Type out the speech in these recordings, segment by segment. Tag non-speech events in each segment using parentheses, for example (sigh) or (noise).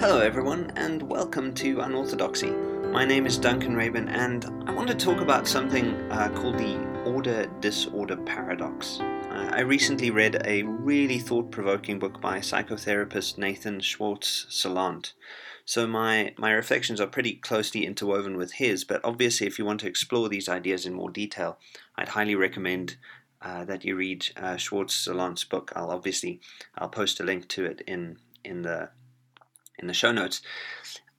Hello, everyone, and welcome to Unorthodoxy. My name is Duncan Reyburn, and I want to talk about something uh, called the order disorder paradox. Uh, I recently read a really thought provoking book by psychotherapist Nathan Schwartz Salant. So, my, my reflections are pretty closely interwoven with his, but obviously, if you want to explore these ideas in more detail, I'd highly recommend uh, that you read uh, Schwartz Salant's book. I'll obviously I'll post a link to it in in the in the show notes.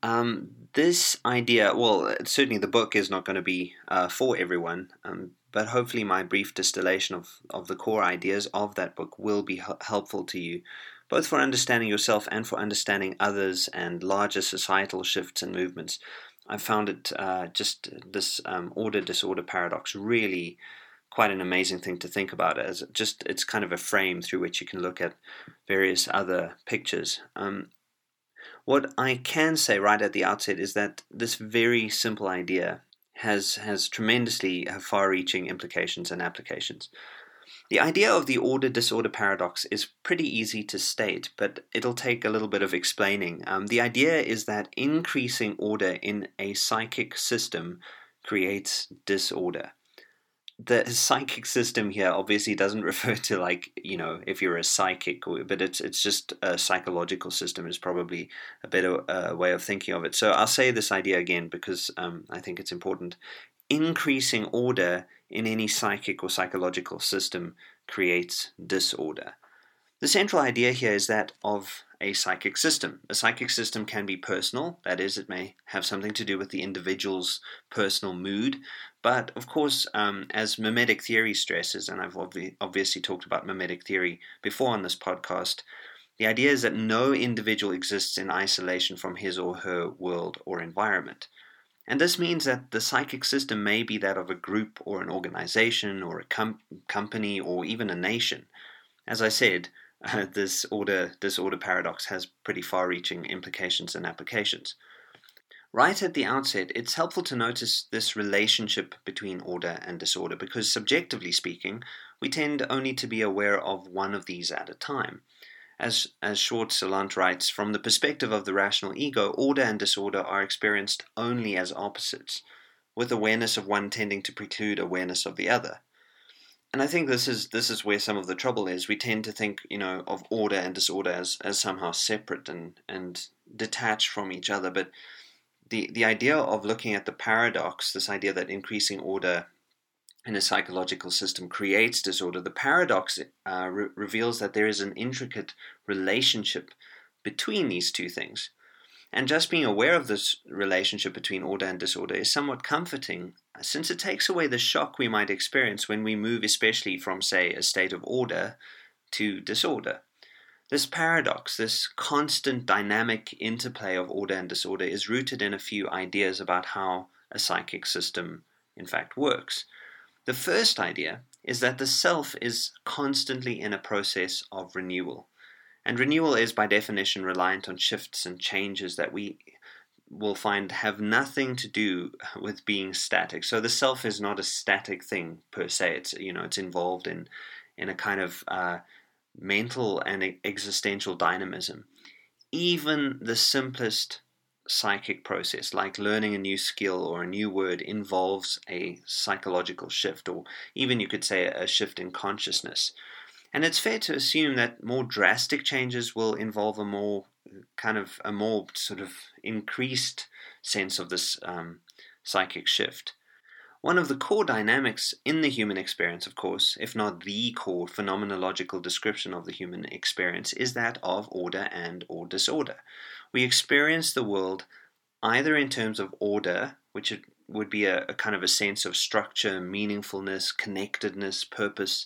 Um, this idea, well, certainly the book is not going to be uh, for everyone, um, but hopefully my brief distillation of, of the core ideas of that book will be h- helpful to you, both for understanding yourself and for understanding others and larger societal shifts and movements. I found it uh, just this um, order disorder paradox really quite an amazing thing to think about as just it's kind of a frame through which you can look at various other pictures. Um, what I can say right at the outset is that this very simple idea has has tremendously far-reaching implications and applications. The idea of the order disorder paradox is pretty easy to state, but it'll take a little bit of explaining. Um, the idea is that increasing order in a psychic system creates disorder the psychic system here obviously doesn't (laughs) refer to like you know if you're a psychic but it's it's just a psychological system is probably a better uh, way of thinking of it. So i'll say this idea again because um, i think it's important. Increasing order in any psychic or psychological system creates disorder the central idea here is that of a psychic system. A psychic system can be personal, that is, it may have something to do with the individual's personal mood. But of course, um, as mimetic theory stresses, and I've obvi- obviously talked about mimetic theory before on this podcast, the idea is that no individual exists in isolation from his or her world or environment. And this means that the psychic system may be that of a group or an organization or a com- company or even a nation. As I said, uh, this order disorder paradox has pretty far-reaching implications and applications. Right at the outset, it's helpful to notice this relationship between order and disorder because, subjectively speaking, we tend only to be aware of one of these at a time. As, as Schwartz Salant writes, from the perspective of the rational ego, order and disorder are experienced only as opposites, with awareness of one tending to preclude awareness of the other and I think this is this is where some of the trouble is. We tend to think, you know, of order and disorder as, as somehow separate and, and detached from each other. But the the idea of looking at the paradox, this idea that increasing order in a psychological system creates disorder, the paradox uh, re- reveals that there is an intricate relationship between these two things. And just being aware of this relationship between order and disorder is somewhat comforting, since it takes away the shock we might experience when we move, especially from, say, a state of order to disorder. This paradox, this constant dynamic interplay of order and disorder, is rooted in a few ideas about how a psychic system, in fact, works. The first idea is that the self is constantly in a process of renewal. And renewal is, by definition, reliant on shifts and changes that we will find have nothing to do with being static. So the self is not a static thing per se. It's you know it's involved in in a kind of uh, mental and existential dynamism. Even the simplest psychic process, like learning a new skill or a new word, involves a psychological shift, or even you could say a shift in consciousness. And it's fair to assume that more drastic changes will involve a more kind of a more sort of increased sense of this um, psychic shift. One of the core dynamics in the human experience, of course, if not the core phenomenological description of the human experience, is that of order and or disorder. We experience the world either in terms of order, which would be a, a kind of a sense of structure, meaningfulness, connectedness, purpose,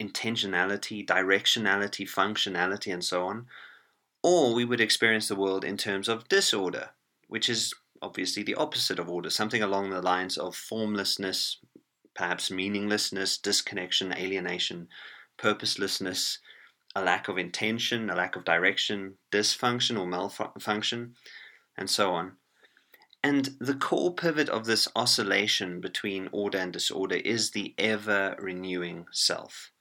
intentionality, directionality, functionality, and so on, or we would experience the world in terms of disorder, which is obviously the opposite of order, something along the lines of formlessness, perhaps meaninglessness, disconnection, alienation, purposelessness, a lack of intention, a lack of direction, dysfunction or malfunction, and so on. And the core pivot of this oscillation between order and disorder is the ever renewing self.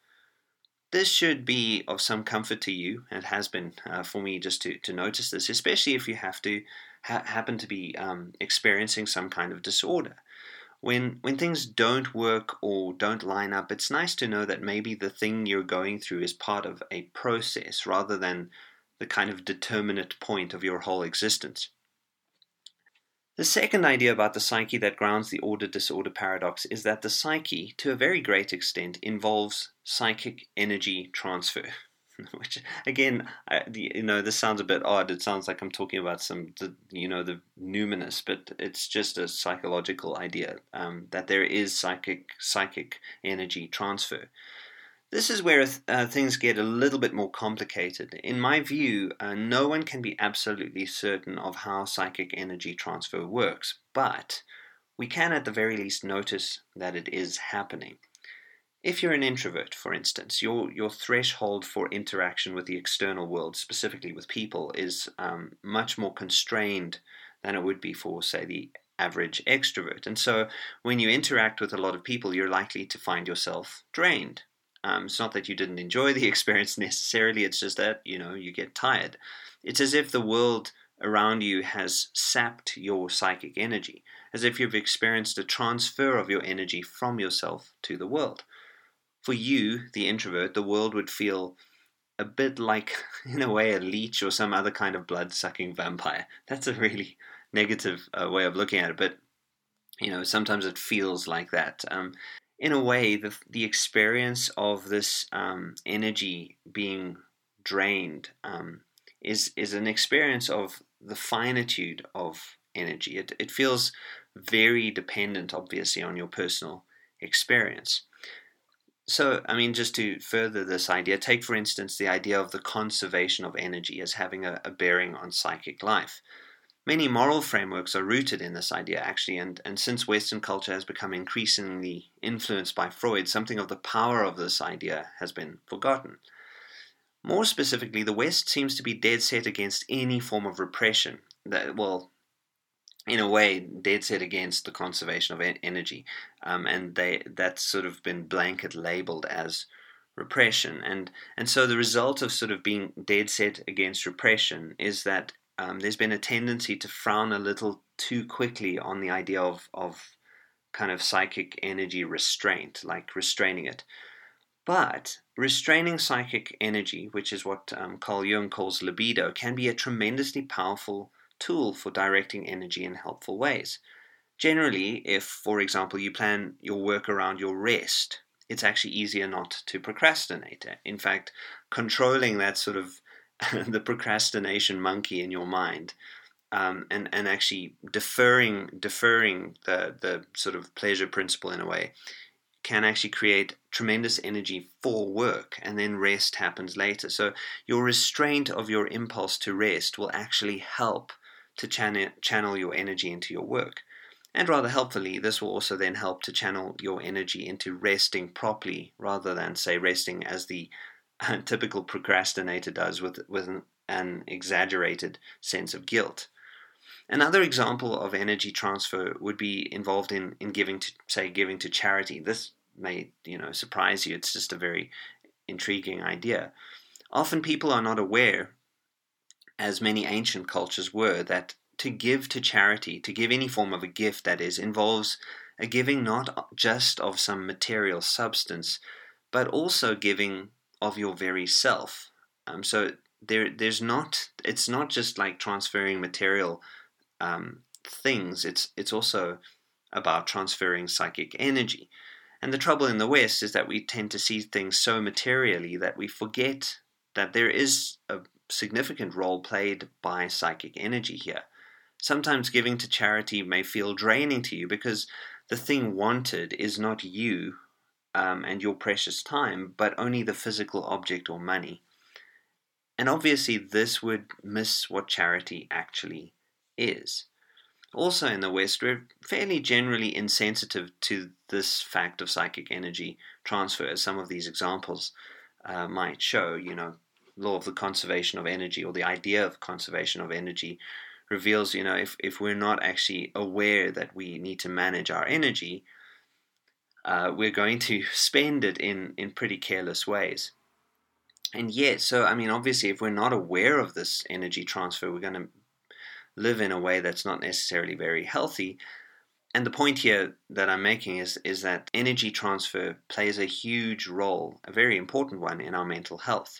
This should be of some comfort to you. It has been uh, for me just to, to notice this, especially if you have to ha- happen to be um, experiencing some kind of disorder. When when things don't work or don't line up, it's nice to know that maybe the thing you're going through is part of a process rather than the kind of determinate point of your whole existence. The second idea about the psyche that grounds the order disorder paradox is that the psyche, to a very great extent, involves psychic energy transfer. (laughs) Which again, I, you know, this sounds a bit odd. It sounds like I'm talking about some, you know, the numinous, but it's just a psychological idea um, that there is psychic psychic energy transfer. This is where uh, things get a little bit more complicated. In my view, uh, no one can be absolutely certain of how psychic energy transfer works, but we can at the very least notice that it is happening. If you're an introvert, for instance, your, your threshold for interaction with the external world, specifically with people, is um, much more constrained than it would be for, say, the average extrovert. And so when you interact with a lot of people, you're likely to find yourself drained um, it's not that you didn't enjoy the (laughs) experience necessarily, it's just that, you know, you get tired. It's as if the world around you has sapped your psychic energy, as if you've experienced a transfer of your energy from yourself to the world. For you, the introvert, the world would feel a bit like, (laughs) in a way, a leech or some other kind of blood sucking vampire. That's a really negative uh, way of looking at it, but you know, sometimes it feels like that. Um, in a way, the, the experience of this um, energy being drained um, is, is an experience of the finitude of energy. It, it feels very dependent, obviously, on your personal experience. So, I mean, just to further this idea, take for instance the idea of the conservation of energy as having a, a bearing on psychic life. Many moral frameworks are rooted in this idea, actually, and, and since Western culture has become increasingly influenced by Freud, something of the power of this idea has been forgotten. More specifically, the West seems to be dead set against any form of repression. That, well, in a way, dead set against the conservation of energy, um, and they that's sort of been blanket labeled as repression. And and so the result of sort of being dead set against repression is that um, there's been a tendency to frown a little too quickly on the idea of, of kind of psychic energy restraint, like restraining it. But restraining psychic energy, which is what um, Carl Jung calls libido, can be a tremendously powerful tool for directing energy in helpful ways. Generally, if, for example, you plan your work around your rest, it's actually easier not to procrastinate. In fact, controlling that sort of (laughs) the procrastination monkey in your mind um, and and actually deferring deferring the the sort of pleasure principle in a way can actually create tremendous energy for work and then rest happens later. So your restraint of your impulse to rest will actually help to channel channel your energy into your work. And rather helpfully this will also then help to channel your energy into resting properly rather than say resting as the a typical procrastinator does with, with an, an exaggerated sense of guilt. Another example of energy transfer would be involved in, in giving to say giving to charity. This may you know surprise you. It's just a very intriguing idea. Often people are not aware, as many ancient cultures were, that to give to charity, to give any form of a gift that is, involves a giving not just of some material substance, but also giving of your very self. Um, so there, there's not. It's not just like transferring material um, things. It's it's also about transferring psychic energy. And the trouble in the West is that we tend to see things so materially that we forget that there is a significant role played by psychic energy here. Sometimes giving to charity may feel draining to you because the thing wanted is not you um, and your precious time, but only the physical object or money. And obviously, this would miss what charity actually is. Also, in the West, we're fairly generally insensitive to this fact of psychic energy transfer, as some of these examples uh, might show. You know, law of the conservation of energy, or the idea of conservation of energy, reveals, you know, if, if we're not actually aware that we need to manage our energy, uh, we're going to spend it in, in pretty careless ways. And yet, so I mean, obviously, if we're not aware of this energy transfer, we're going to live in a way that's not necessarily very healthy. And the point here that I'm making is, is that energy transfer plays a huge role, a very important one, in our mental health.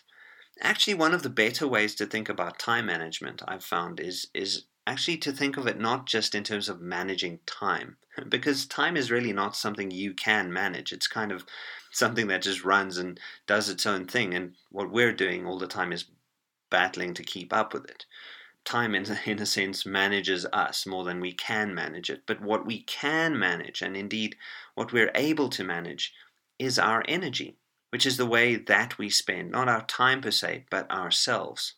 Actually, one of the better ways to think about time management I've found is, is actually to think of it not just in terms of managing time, (laughs) because time is really not something you can manage. It's kind of something that just runs and does its own thing. And what we're doing all the time is battling to keep up with it time, in, (laughs) in a sense, manages us more than we can manage it. But what we can manage, and indeed what we're able to manage, is our energy, which is the way that we spend, not our time per se, but ourselves.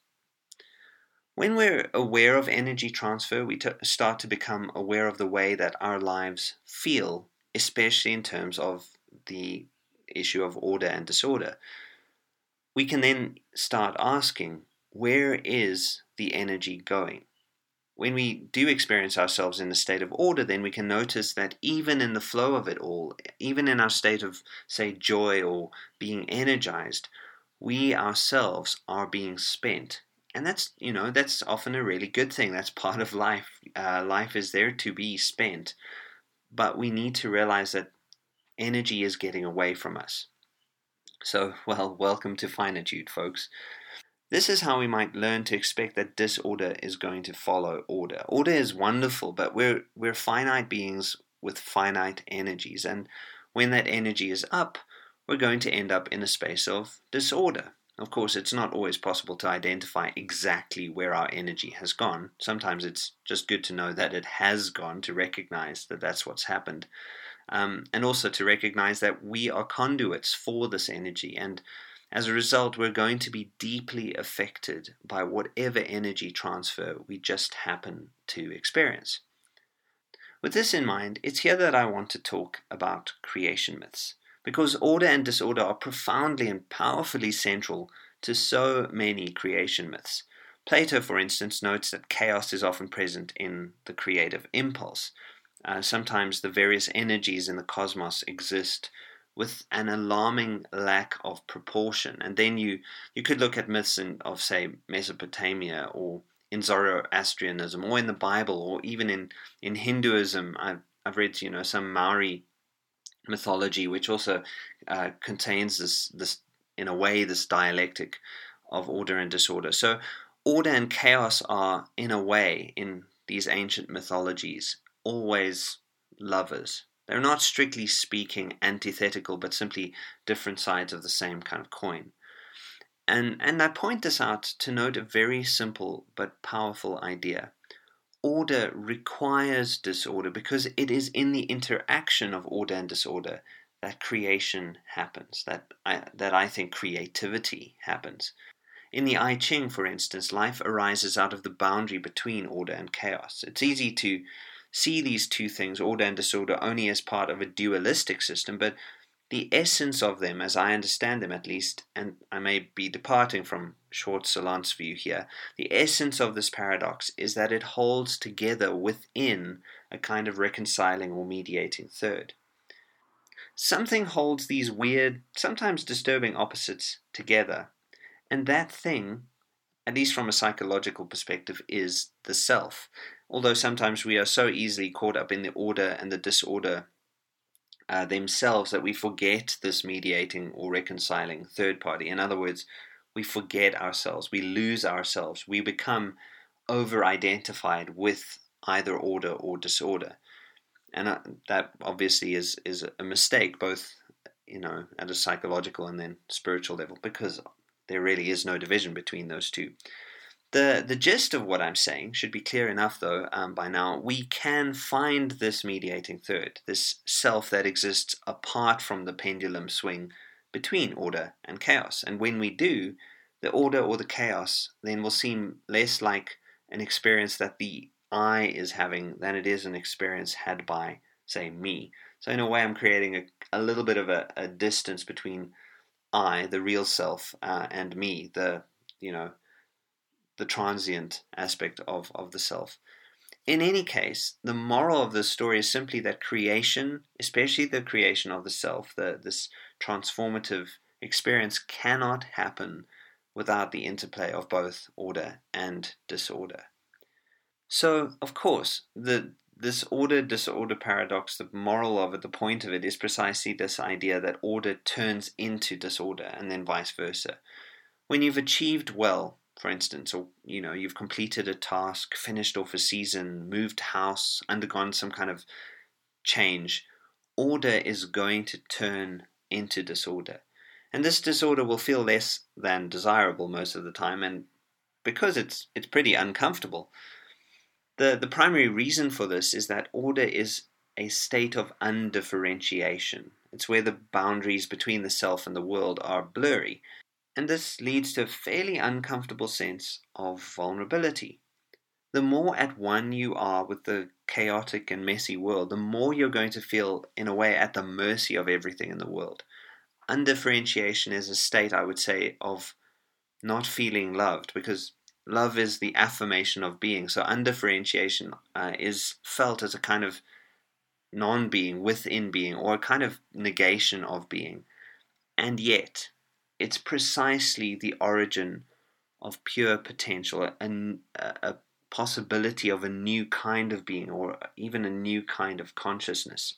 When we're aware of energy transfer, we t- start to become aware of the way that our lives feel, especially in terms of the issue of order and disorder. We can then start asking, where is the energy going? When we do experience ourselves in a state of order, then we can notice that even in the flow of it all, even in our state of, say, joy or being energized, we ourselves are being spent. And that's, you know, that's often a really good thing. That's part of life. Uh, life is there to be spent. But we need to realize that energy is getting away from us. So, (laughs) well, welcome to finitude, folks. This is how we might learn to expect that disorder is going to follow order. Order is wonderful, but we're, we're finite beings with finite energies, and when that energy is up, we're going to end up in a space of disorder. Of course, it's not always possible to identify exactly where our energy has gone. Sometimes it's just good to know that it has gone to recognize that that's what's happened. Um, and also to recognize that we are conduits for this energy. And as a result, we're going to be deeply affected by whatever energy transfer we just happen to experience. With this in mind, it's here that I want to talk about creation myths, because order and disorder are profoundly and powerfully central to so many creation myths. Plato, for instance, notes that chaos is often present in the creative impulse. Uh, sometimes the various energies in the cosmos exist with an alarming lack of proportion. And then you, you could look at myths in, of, say, Mesopotamia or in Zoroastrianism or in the Bible or even in, in Hinduism. I've, I've read, you know, some Maori mythology which also uh, contains this, this, in a way, this dialectic of order and disorder. So order and chaos are, in a way, in these ancient mythologies, always lovers. They're not strictly speaking antithetical, but simply different sides of the same kind of coin. And, and I point this out to note a very simple but powerful idea. Order requires disorder because it is in the interaction of order and disorder that creation happens, that I, that I think creativity happens. In the I Ching, for instance, life arises out of the boundary between order and chaos. It's easy to see these two things, order and disorder, only as part of a dualistic system, but the essence of them, as I understand them at least, and I may be departing from Schwartz-Salant's view here, the essence of this paradox is that it holds together within a kind of reconciling or mediating third. Something holds these weird, sometimes disturbing opposites together, and that thing, at least from a psychological perspective, is the self although sometimes we are so easily caught up in the order and the disorder uh, themselves that we forget this mediating or reconciling third party. In other words, we forget ourselves, we lose ourselves, we become over identified with either order or disorder. And uh, that obviously is, is a mistake, both you know, at a psychological and then spiritual level, because there really is no division between those two. The, the gist of what I'm saying should be clear enough, though, um, by now. We can find this mediating third, this self that exists apart from the pendulum swing between order and chaos. And when we do, the order or the chaos then will seem less like an experience that the I is having than it is an experience had by, say, me. So, in a way, I'm creating a, a little bit of a, a distance between I, the real self, uh, and me, the, you know, the transient aspect of, of the self. In any case, the moral of the story is simply that creation, especially the creation of the self, the, this transformative experience, cannot happen without the interplay of both order and disorder. So, of course, the this order disorder paradox, the moral of it, the point of it is precisely this idea that order turns into disorder and then vice versa. When you've achieved well, for instance, or you know, you've completed a task, finished off a season, moved house, undergone some kind of change, order is going to turn into disorder. And this disorder will feel less than desirable most of the time and because it's it's pretty uncomfortable. The the primary reason for this is that order is a state of undifferentiation. It's where the boundaries between the self and the world are blurry and this leads to a fairly uncomfortable sense of vulnerability. The more at one you are with the chaotic and messy world, the more you're going to feel, in a way, at the mercy of everything in the world. Undifferentiation is a state, I would say, of not feeling loved because love is the affirmation of being. So, undifferentiation uh, is felt as a kind of non being within being or a kind of negation of being. And yet, it's precisely the origin of pure potential, a, a possibility of a new kind of being or even a new kind of consciousness.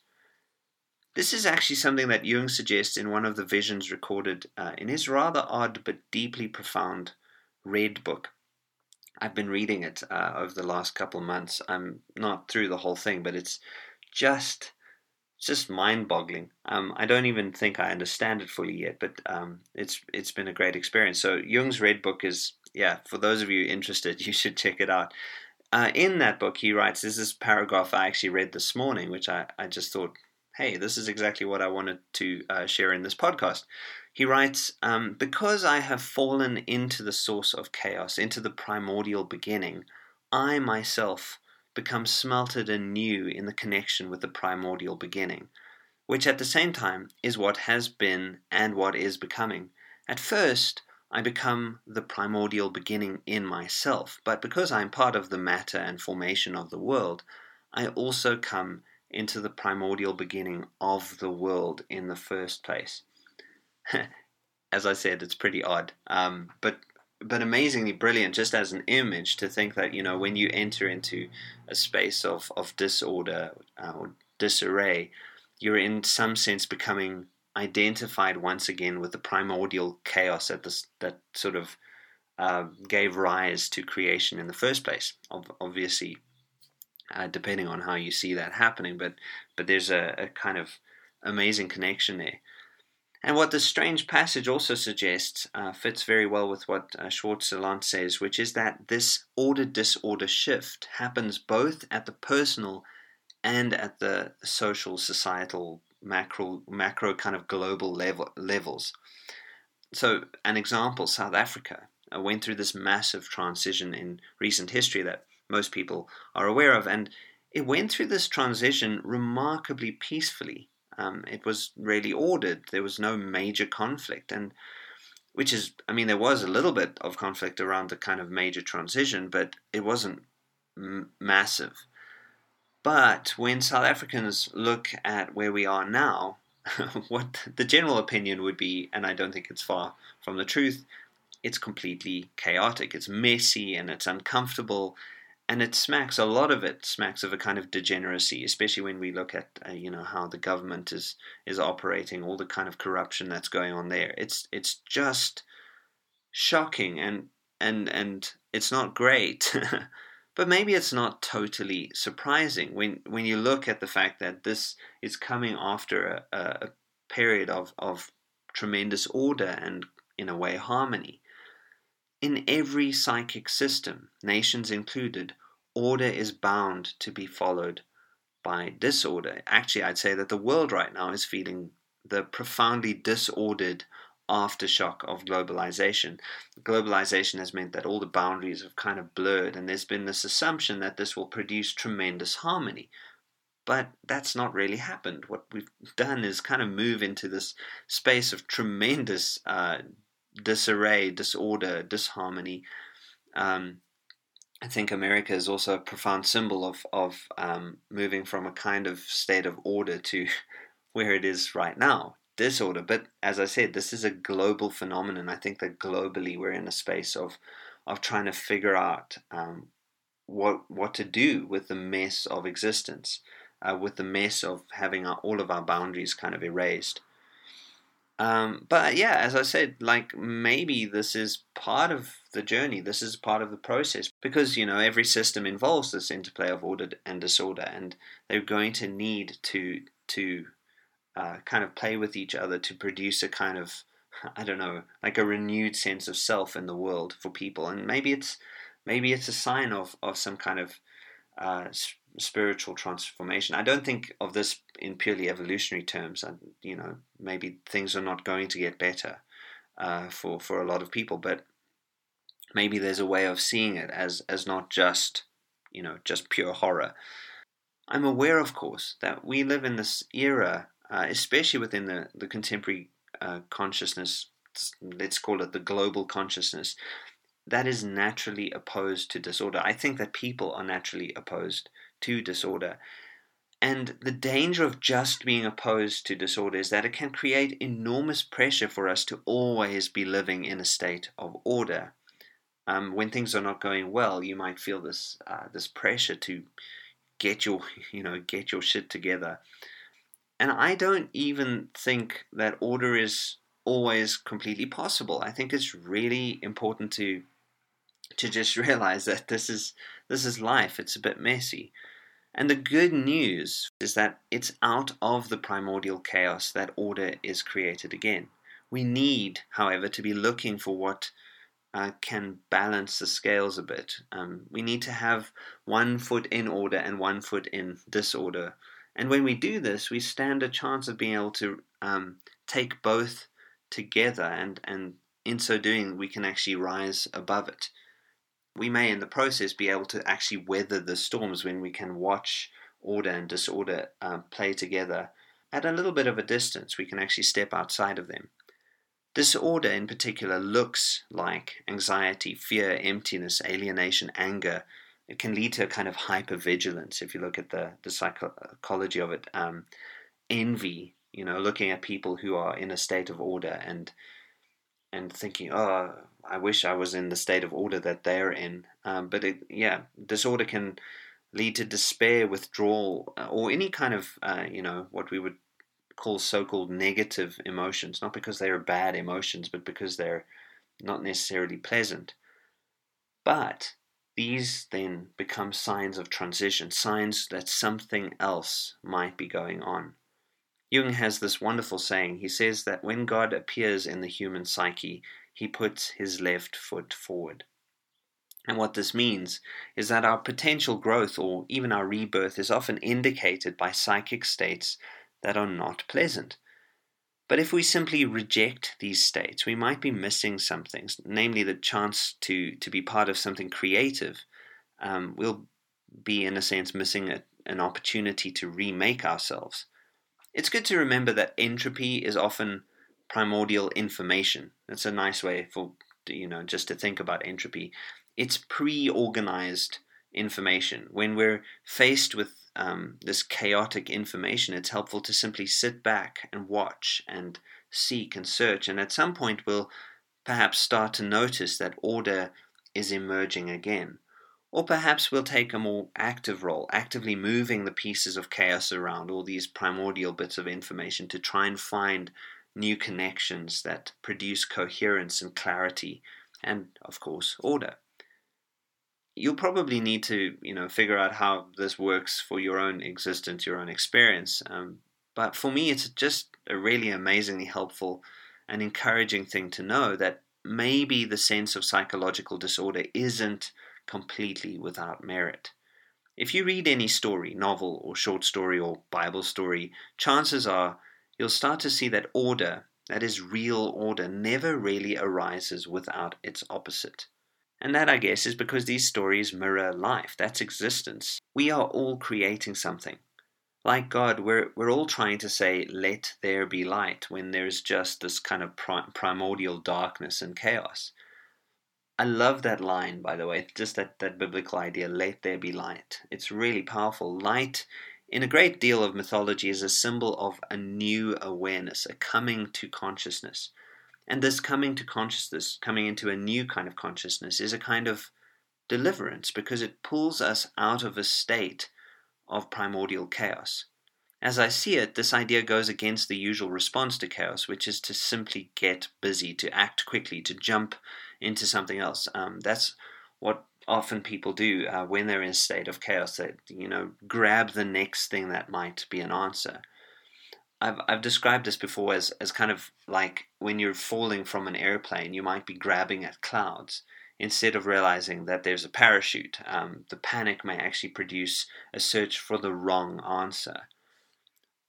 This is actually something that Jung suggests in one of the visions recorded uh, in his rather odd but deeply profound Red book. I've been reading it uh, over the last couple of months. I'm not through the whole thing, but it's just it's just mind-boggling. Um, I don't even think I understand it fully yet, but um, it's it's been a great experience. So Jung's Red Book is yeah. For those of you interested, (laughs) you should check it out. Uh, in that book, he writes. This paragraph I actually read this morning, which I, I just thought, hey, this is exactly what I wanted to uh, share in this podcast. He writes, um, because I have fallen into the source of chaos, into the primordial beginning, I myself becomes smelted anew in the connection with the primordial beginning, which at the same time is what has been and what is becoming. At first, I become the primordial beginning in myself, but because I am part of the matter and formation of the world, I also come into the primordial beginning of the world in the first place. (laughs) As I said, it's pretty odd, um, but but amazingly brilliant just as an image to think that you know when you enter into a space of of disorder uh, or disarray you're in some sense becoming identified once again with the primordial chaos that this that sort of uh, gave rise to creation in the first place. Obviously uh, depending on how you see that happening but but there's a, a kind of amazing connection there and what this strange passage also suggests uh, fits very well with what uh, Schwartz-Salant says, which is that this order disorder shift happens both at the personal and at the social, societal, macro, macro kind of global level, levels. So, an example South Africa uh, went through this massive transition in recent history that most people are aware of, and it went through this transition remarkably peacefully. Um, it was really ordered. There was no major conflict, and which is, I mean, there was a little bit of conflict around the kind of major transition, but it wasn't m- massive. But when South Africans look at where we are now, (laughs) what the general opinion would be, and I don't think it's far from the truth, it's completely chaotic. It's messy and it's uncomfortable and it smacks a lot of it smacks of a kind of degeneracy, especially when we look at uh, you know how the government is is operating, all the kind of corruption that's going on there. It's it's just shocking and and and it's not great. (laughs) but maybe it's not totally surprising when when you look at the fact that this is coming after a, a period of of tremendous order and in a way harmony. In every psychic system, nations included, order is bound to be followed by disorder. Actually, I'd say that the world right now is feeling the profoundly disordered aftershock of globalization. Globalization has meant that all the boundaries have kind of blurred, and there's been this assumption that this will produce tremendous harmony. But that's not really happened. What we've done is kind of move into this space of tremendous uh, disarray, disorder, disharmony. Um, I think America is also a profound symbol of of um, moving from a kind of state of order to (laughs) where it is right now. disorder. But as I said, this is a global phenomenon. I think that globally we're in a space of of trying to figure out um, what what to do with the mess of existence, uh, with the mess of having our, all of our boundaries kind of erased. Um, but yeah, as I said, like maybe this is part of the journey. This is part of the process because you know every system involves this interplay of order and disorder, and they're going to need to to uh, kind of play with each other to produce a kind of (laughs) I don't know, like a renewed sense of self in the world for people. And maybe it's maybe it's a sign of of some kind of uh, spiritual transformation. I don't think of this in purely evolutionary terms. And you know, maybe things are not going to get better uh, for for a lot of people, but maybe there's a way of seeing it as as not just you know just pure horror. I'm aware, of course, that we live in this era, uh, especially within the the contemporary uh, consciousness. Let's call it the global consciousness that is naturally opposed to disorder. I think that people are naturally opposed to disorder. And the danger of just being opposed to disorder is that it can create enormous pressure for us to always be living in a state of order. Um, when things are not going well, you might feel this uh, this pressure to get your (laughs) you know get your shit together. And I don't even think that order is always completely possible. I think it's really important to to just (laughs) realize that this is this is life. It's a bit messy. And the good news is that it's out of the primordial chaos that order is created again. We need, however, to be looking for what uh, can balance the scales a bit. Um, we need to have one foot in order and one foot in disorder. And when we do this, we stand a chance of being able to um, take both together, and, and in so doing, we can actually rise above it we may in the process be able to actually weather the storms when we can watch order and disorder uh, play together at a little bit of a distance. We can actually step outside of them. Disorder, in particular, looks like anxiety, fear, emptiness, alienation, anger. It can lead to a kind of hypervigilance if you look at the, the psychology of it. Um, envy, you know, looking at people who are in a state of order and and thinking, oh, I wish I was in the state of order that they're in. Um, but it, yeah, disorder can lead to despair, withdrawal, uh, or any kind of, uh, you know, what we would call so-called negative emotions. Not because they are bad emotions, but because they're not necessarily pleasant. But these then become signs of transition, signs that something else might be going on. Jung has this wonderful saying. He says that when God appears in the human psyche, he puts his left foot forward. And what this means is that our potential growth or even our rebirth is often indicated by psychic states that are not pleasant. But if we simply reject these states, we might be missing something, namely the chance to, to be part of something creative. Um, we'll be, in a sense, missing a, an opportunity to remake ourselves. It's good to remember that entropy is often primordial information. That's a nice way for you know just to think about entropy. It's pre-organized information. When we're faced with um, this chaotic information, it's helpful to simply sit back and watch and seek and search, and at some point we'll perhaps start to notice that order is emerging again. Or perhaps we'll take a more active role, actively moving the pieces of chaos around, all these primordial bits of information, to try and find new connections that produce coherence and clarity, and of course, order. You'll probably need to, you know, figure out how this works for your own existence, your own experience. Um, but for me, it's just a really amazingly helpful and encouraging thing to know that maybe the sense of psychological disorder isn't completely without merit. If you read any story, novel or short story or Bible story, chances are you'll start to see that order, that is real order, never really arises without its opposite. And that, I guess, is because these stories mirror life. That's existence. We are all creating something. Like God, we're, we're all trying to say, let there be light, when there's just this kind of primordial darkness and chaos. I love that line, by the way, just that, that biblical idea, let there be light. It's really powerful. Light in a great deal of mythology is a symbol of a new awareness, a coming to consciousness. And this coming to consciousness, coming into a new kind of consciousness, is a kind of deliverance because it pulls us out of a state of primordial chaos. As I see it, this idea goes against the usual response to chaos, which is to simply get busy, to act quickly, to jump into something else. Um, that's what often people do uh, when they're in a state of chaos. That you know, grab the next thing that might be an answer. I've I've described this before as as kind of like when you're falling from an airplane, you might be grabbing at clouds instead of realizing that there's a parachute. Um, the panic may actually produce a search for the wrong answer.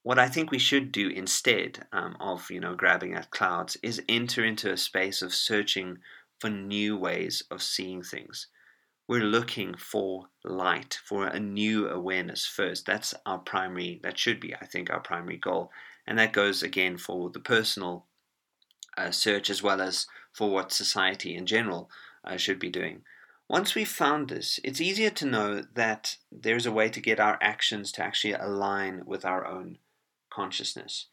What I think we should do instead um, of you know grabbing at clouds is enter into a space of searching for new ways of seeing things. We're looking for light, for a new awareness first. That's our primary, that should be, I think, our primary goal. And that goes again for the personal uh, search as well as for what society in general uh, should be doing. Once we've found this, it's easier to know that there's a way to get our actions to actually align with our own consciousness.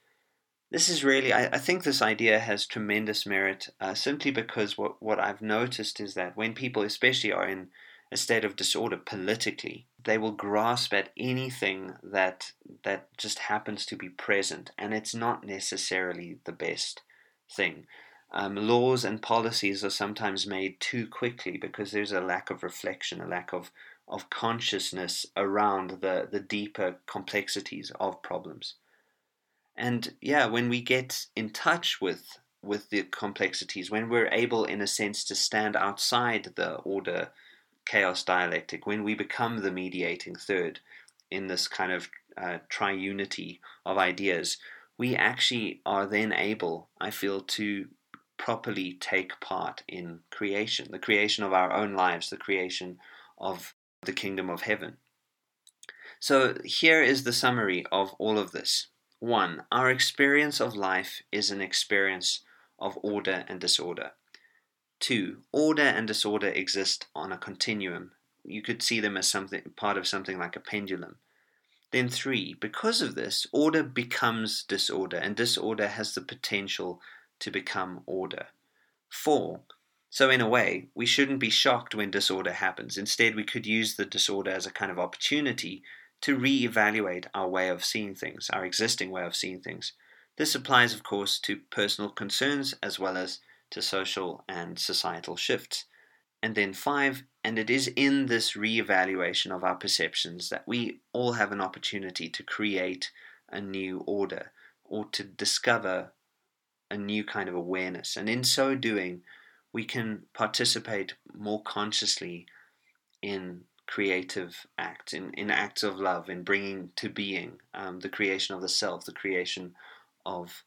This is really, I, I think this idea has tremendous merit uh, simply because what, what I've noticed is that when people, especially, are in a state of disorder politically, they will grasp at anything that that just happens to be present, and it's not necessarily the best thing. Um, laws and policies are sometimes made too quickly because there's a lack of reflection, a lack of, of consciousness around the, the deeper complexities of problems. And yeah, when we get in touch with with the complexities, when we're able, in a sense, to stand outside the order chaos dialectic, when we become the mediating third in this kind of uh, triunity of ideas, we actually are then able, I feel, to properly take part in creation, the creation of our own lives, the creation of the kingdom of heaven. So here is the summary of all of this. 1. Our experience of life is an experience of order and disorder. 2. Order and disorder exist on a continuum. You could see them as something part of something like a pendulum. Then 3. Because of this, order becomes disorder, and disorder has the potential to become order. 4. So, in a way, we shouldn't be shocked when disorder happens. Instead, we could use the disorder as a kind of opportunity to re-evaluate our way of seeing things, our existing way of seeing things. This applies, of course, to personal concerns as well as to social and societal shifts. And then five, and it is in this re-evaluation of our perceptions that we all have an opportunity to create a new order or to discover a new kind of awareness. And in so doing, we can participate more consciously in creative act, in, in acts of love, in bringing to being um, the creation of the self, the creation of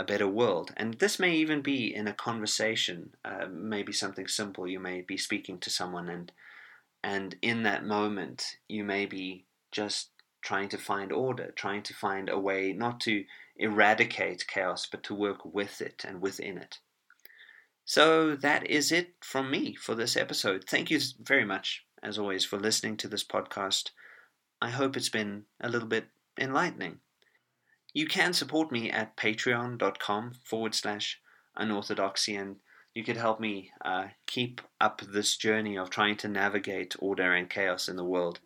a better world. And this may even be in a conversation, uh, maybe something simple. You may be speaking to someone, and and in that moment, you may be just trying to find order, trying to find a way not to eradicate chaos, but to work with it and within it. So that is it from me for this episode. Thank you very much as always, for listening to this podcast. I hope it's been a little bit enlightening. You can support me at patreon.com forward slash unorthodoxy, and you could help me uh, keep up this journey of trying to navigate order and chaos in the world.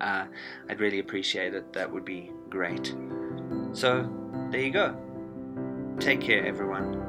Uh, I'd really appreciate it. That would be great. So, there you go. Take care, everyone.